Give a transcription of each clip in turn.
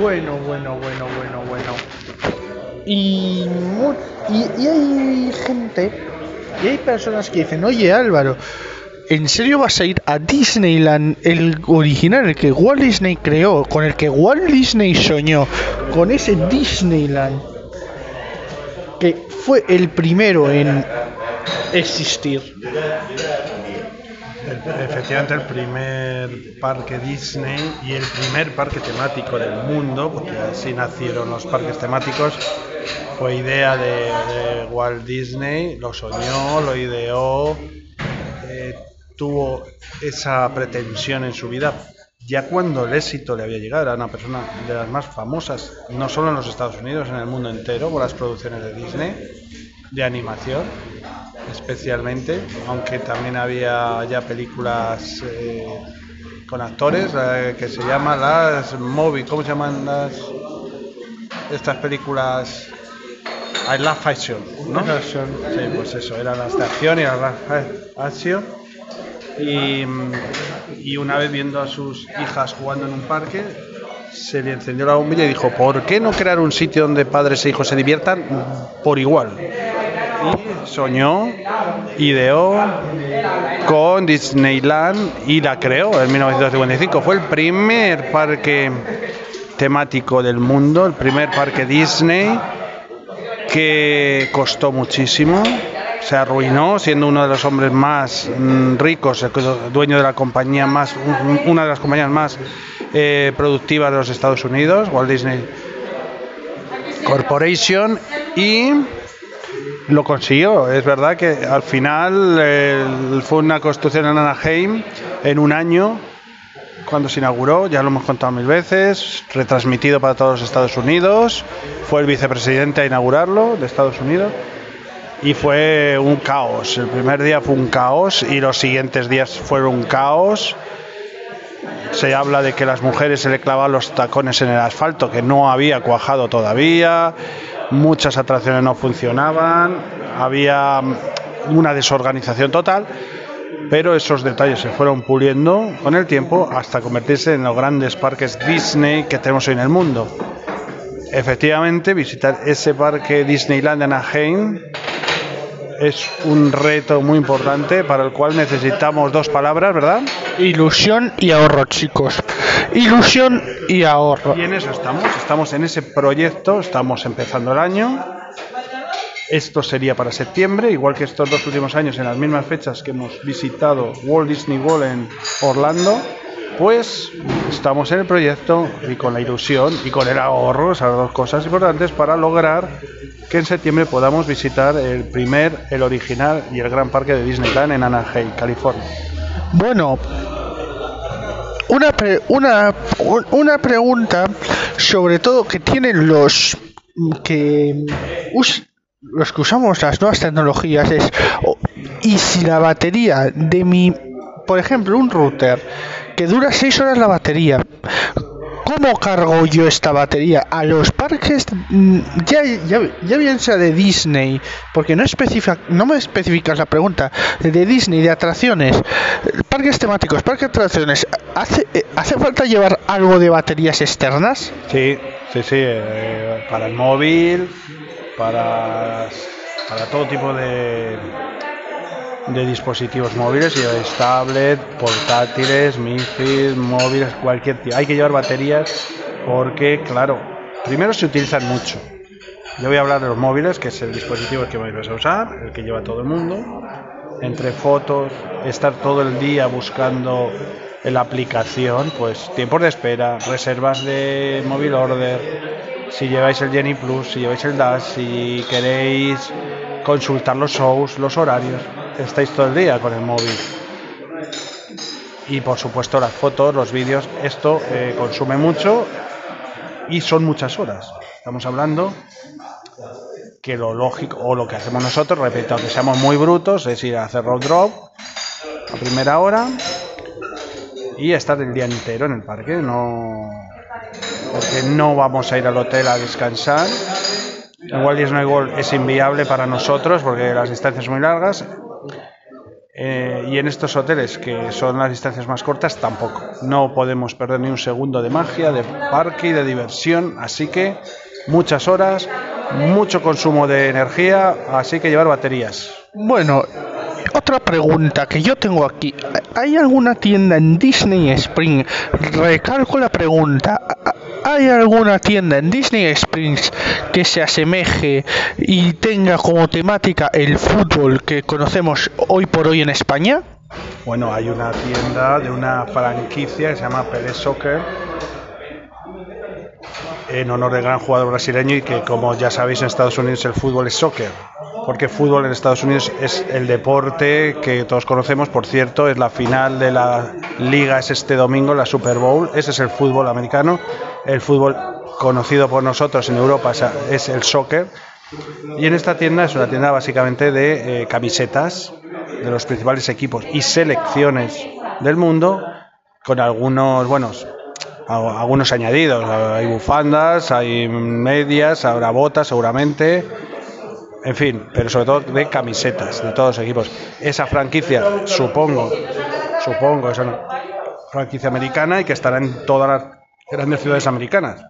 Bueno, bueno, bueno, bueno, bueno. Y, y hay gente, y hay personas que dicen, oye Álvaro, ¿en serio vas a ir a Disneyland, el original, el que Walt Disney creó, con el que Walt Disney soñó, con ese Disneyland, que fue el primero en existir? Efectivamente el primer parque Disney y el primer parque temático del mundo, porque así nacieron los parques temáticos, fue idea de, de Walt Disney, lo soñó, lo ideó, eh, tuvo esa pretensión en su vida. Ya cuando el éxito le había llegado, era una persona de las más famosas, no solo en los Estados Unidos, en el mundo entero, por las producciones de Disney, de animación especialmente, aunque también había ya películas eh, con actores eh, que se llaman las movie, ¿cómo se llaman las estas películas? I Love Action, ¿no? Action. Sí, pues eso, eran las de acción y las de acción. Y, y una vez viendo a sus hijas jugando en un parque, se le encendió la bombilla y dijo, ¿por qué no crear un sitio donde padres e hijos se diviertan por igual? Soñó, ideó con Disneyland y la creó en 1955. Fue el primer parque temático del mundo, el primer parque Disney que costó muchísimo, se arruinó siendo uno de los hombres más mm, ricos, el dueño de la compañía más, un- una de las compañías más eh, productivas de los Estados Unidos, Walt Disney Corporation, y lo consiguió. Es verdad que al final eh, fue una construcción en Anaheim en un año cuando se inauguró, ya lo hemos contado mil veces, retransmitido para todos los Estados Unidos, fue el vicepresidente a inaugurarlo de Estados Unidos y fue un caos. El primer día fue un caos y los siguientes días fueron un caos. Se habla de que las mujeres se le clavaban los tacones en el asfalto, que no había cuajado todavía, muchas atracciones no funcionaban, había una desorganización total pero esos detalles se fueron puliendo con el tiempo hasta convertirse en los grandes parques Disney que tenemos hoy en el mundo. Efectivamente, visitar ese parque Disneyland de Anaheim es un reto muy importante para el cual necesitamos dos palabras, ¿verdad? Ilusión y ahorro, chicos. Ilusión y ahorro. Y en eso estamos, estamos en ese proyecto, estamos empezando el año. Esto sería para septiembre, igual que estos dos últimos años, en las mismas fechas que hemos visitado Walt Disney World en Orlando, pues estamos en el proyecto y con la ilusión y con el ahorro, esas dos cosas importantes para lograr que en septiembre podamos visitar el primer, el original y el gran parque de Disneyland en Anaheim, California. Bueno, una, pre- una, un- una pregunta sobre todo que tienen los que los que usamos las nuevas tecnologías es y si la batería de mi por ejemplo un router que dura 6 horas la batería ¿Cómo cargo yo esta batería? A los parques, mm, ya, ya, ya bien sea de Disney, porque no, me especificas la pregunta, de Disney, de atracciones, parques temáticos, parques de atracciones, ¿hace, eh, ¿hace falta llevar algo de baterías externas? Sí, sí, sí, eh, para el móvil, para, para todo tipo de, de dispositivos móviles, lleváis tablet, portátiles, mifis, móviles, cualquier tipo. Hay que llevar baterías porque, claro, primero se utilizan mucho. Yo voy a hablar de los móviles, que es el dispositivo que vais a usar, el que lleva todo el mundo. Entre fotos, estar todo el día buscando la aplicación, pues tiempos de espera, reservas de móvil order, si lleváis el Jenny Plus, si lleváis el Dash, si queréis consultar los shows, los horarios, estáis todo el día con el móvil. Y por supuesto las fotos, los vídeos, esto eh, consume mucho y son muchas horas. Estamos hablando que lo lógico o lo que hacemos nosotros, repito, aunque seamos muy brutos, es ir a hacer road drop a primera hora y estar el día entero en el parque, no porque no vamos a ir al hotel a descansar. Walt Disney World es inviable para nosotros porque las distancias son muy largas. Eh, y en estos hoteles, que son las distancias más cortas, tampoco. No podemos perder ni un segundo de magia, de parque y de diversión. Así que muchas horas, mucho consumo de energía, así que llevar baterías. Bueno, otra pregunta que yo tengo aquí. ¿Hay alguna tienda en Disney Spring? Recalco la pregunta. ¿Hay alguna tienda en Disney Springs que se asemeje y tenga como temática el fútbol que conocemos hoy por hoy en España? Bueno, hay una tienda de una franquicia que se llama Pérez Soccer en honor del gran jugador brasileño y que como ya sabéis en Estados Unidos el fútbol es soccer porque fútbol en Estados Unidos es el deporte que todos conocemos, por cierto, es la final de la liga, es este domingo, la Super Bowl, ese es el fútbol americano, el fútbol conocido por nosotros en Europa es el soccer, y en esta tienda es una tienda básicamente de eh, camisetas de los principales equipos y selecciones del mundo, con algunos, buenos, algunos añadidos, hay bufandas, hay medias, habrá botas seguramente, en fin, pero sobre todo de camisetas de todos los equipos. Esa franquicia, supongo, supongo, es una franquicia americana y que estará en todas las grandes ciudades americanas.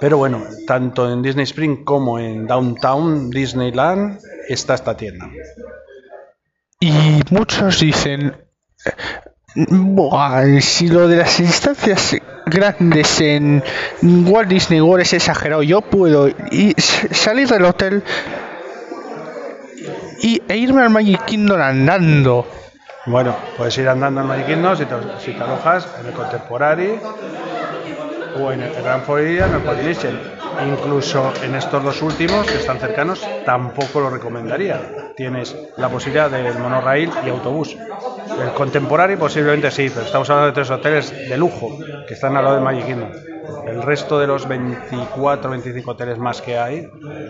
Pero bueno, tanto en Disney Spring como en Downtown Disneyland está esta tienda. Y muchos dicen, si lo de las instancias grandes en Walt Disney World es exagerado, yo puedo salir del hotel y, e irme al Magic Kingdom andando. Bueno, puedes ir andando al Magic Kingdom si te, si te alojas en el Contemporary o en el Grand Florida, en el. Incluso en estos dos últimos, que están cercanos, tampoco lo recomendaría. Tienes la posibilidad del monorail y autobús. El Contemporary posiblemente sí, pero estamos hablando de tres hoteles de lujo que están al lado del Magic Kingdom. El resto de los 24 25 hoteles más que hay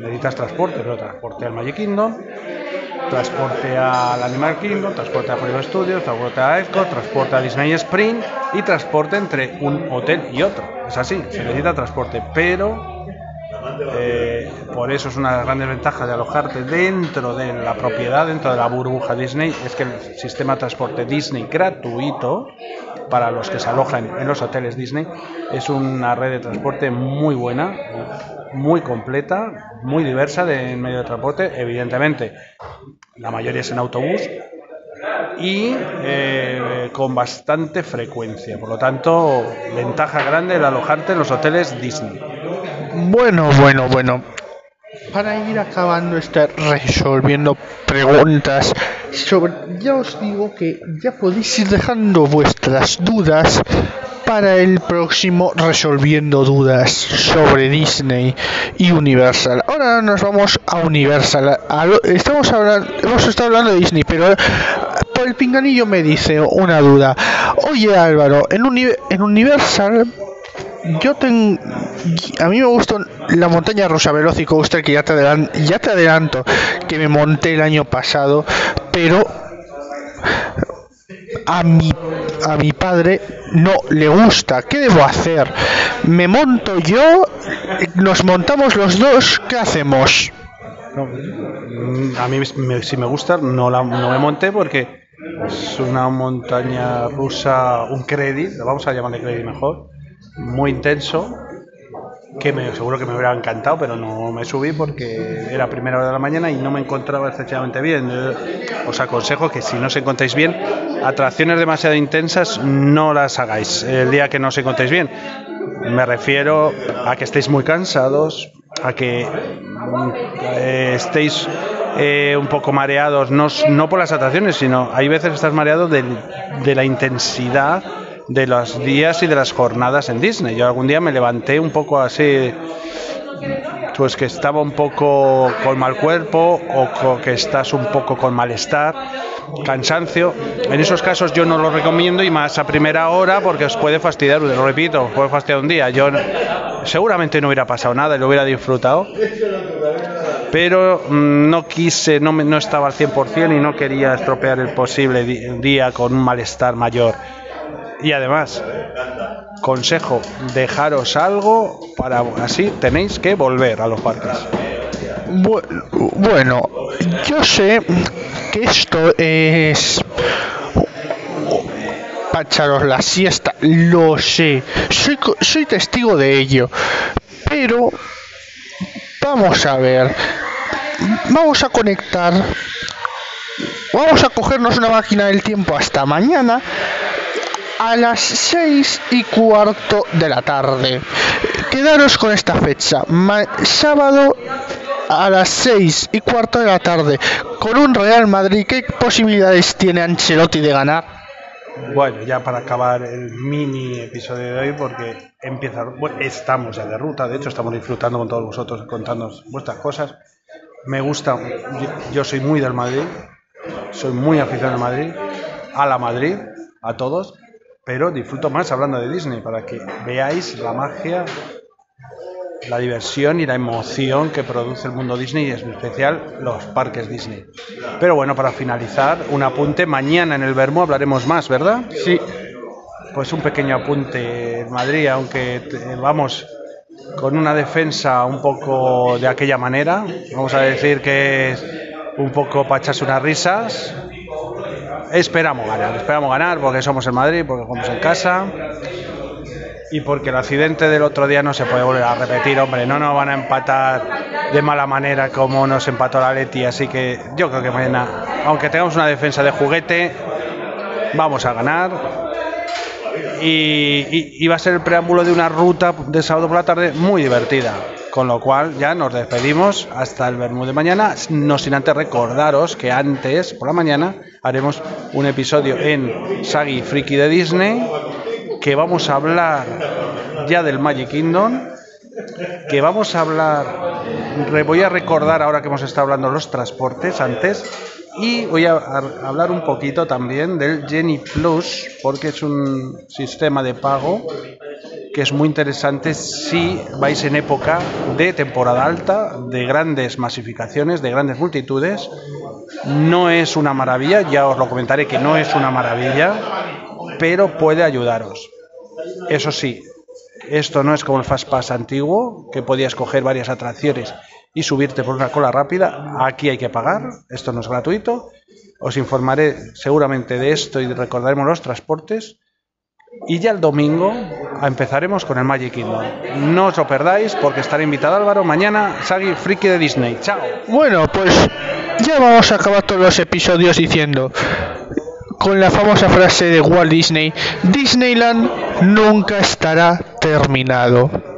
necesitas transporte, transporte al Magic Kingdom, transporte al Animal Kingdom, transporte a Hollywood Studios, transporte a Epcot, transporte a Disney Spring y transporte entre un hotel y otro. Es así, se necesita transporte, pero eh, por eso es una de las grandes ventajas de alojarte dentro de la propiedad, dentro de la burbuja Disney, es que el sistema de transporte Disney gratuito para los que se alojan en los hoteles Disney es una red de transporte muy buena, muy completa, muy diversa de medio de transporte. Evidentemente, la mayoría es en autobús, y eh, con bastante frecuencia. Por lo tanto, ventaja grande el alojarte en los hoteles Disney. Bueno, bueno, bueno. Para ir acabando estar resolviendo preguntas sobre, ya os digo que ya podéis ir dejando vuestras dudas para el próximo resolviendo dudas sobre Disney y Universal. Ahora nos vamos a Universal. estamos hablando, hemos estado hablando de Disney, pero por el pinganillo me dice una duda. Oye Álvaro, en, en Universal yo tengo a mí me gusta la montaña rusa veloz y coaster que ya te adelanto, ya te adelanto que me monté el año pasado pero a mi a mi padre no le gusta. Qué debo hacer me monto yo nos montamos los dos qué hacemos a mí si me gusta no la, no me monté porque es una montaña rusa un credit vamos a llamarle credit mejor muy intenso que me, seguro que me hubiera encantado, pero no me subí porque era primera hora de la mañana y no me encontraba excesivamente bien. Os aconsejo que si no os encontráis bien, atracciones demasiado intensas no las hagáis el día que no os encontréis bien. Me refiero a que estéis muy cansados, a que eh, estéis eh, un poco mareados, no, no por las atracciones, sino hay veces estás mareado de, de la intensidad de los días y de las jornadas en Disney. Yo algún día me levanté un poco así, pues que estaba un poco con mal cuerpo o que estás un poco con malestar, cansancio. En esos casos yo no lo recomiendo y más a primera hora porque os puede fastidiar, lo repito, os puede fastidiar un día. Yo seguramente no hubiera pasado nada y lo hubiera disfrutado. Pero mm, no quise, no, no estaba al 100% y no quería estropear el posible día con un malestar mayor. Y además, consejo, dejaros algo para así tenéis que volver a los parques. bueno, yo sé que esto es para echaros la siesta, lo sé, soy, soy testigo de ello, pero vamos a ver, vamos a conectar, vamos a cogernos una máquina del tiempo hasta mañana a las seis y cuarto de la tarde. Quedaros con esta fecha, sábado a las seis y cuarto de la tarde, con un Real Madrid. ¿Qué posibilidades tiene Ancelotti de ganar? Bueno, ya para acabar el mini episodio de hoy, porque empieza, estamos ya de ruta, de hecho estamos disfrutando con todos vosotros, contándonos vuestras cosas. Me gusta, yo, soy muy del Madrid, soy muy aficionado al Madrid, a la Madrid, a todos, pero disfruto más hablando de Disney para que veáis la magia, la diversión y la emoción que produce el mundo Disney y en especial los parques Disney. Pero bueno, para finalizar, un apunte, mañana en el Bermo hablaremos más, ¿verdad? Sí. Pues un pequeño apunte en Madrid, aunque vamos con una defensa un poco de aquella manera, vamos a decir que es un poco para echarse unas risas, Esperamos ganar, esperamos ganar porque somos en Madrid, porque jugamos en casa y porque el accidente del otro día no se puede volver a repetir, hombre, no nos van a empatar de mala manera como nos empató la Leti, así que yo creo que mañana, aunque tengamos una defensa de juguete, vamos a ganar. Y, y va a ser el preámbulo de una ruta de sábado por la tarde muy divertida. Con lo cual ya nos despedimos hasta el Bermú de mañana, no sin antes recordaros que antes, por la mañana, haremos un episodio en Sagi Friki de Disney, que vamos a hablar ya del Magic Kingdom, que vamos a hablar, voy a recordar ahora que hemos estado hablando los transportes antes, y voy a, hablar un poquito también del Jenny Plus, porque es un sistema de pago que es muy interesante si vais en época de temporada alta, de grandes masificaciones, de grandes multitudes. No es una maravilla, ya os lo comentaré que no es una maravilla, pero puede ayudaros. Eso sí, esto no es como el Fastpass antiguo, que podías coger varias atracciones y subirte por una cola rápida. Aquí hay que pagar, esto no es gratuito. Os informaré seguramente de esto y recordaremos los transportes. Y ya el domingo empezaremos con el Magic Kingdom. No os lo perdáis porque estará invitado Álvaro mañana, Sagi Friki de Disney. Chao. Bueno, pues ya vamos a acabar todos los episodios diciendo con la famosa frase de Walt Disney, Disneyland nunca estará terminado.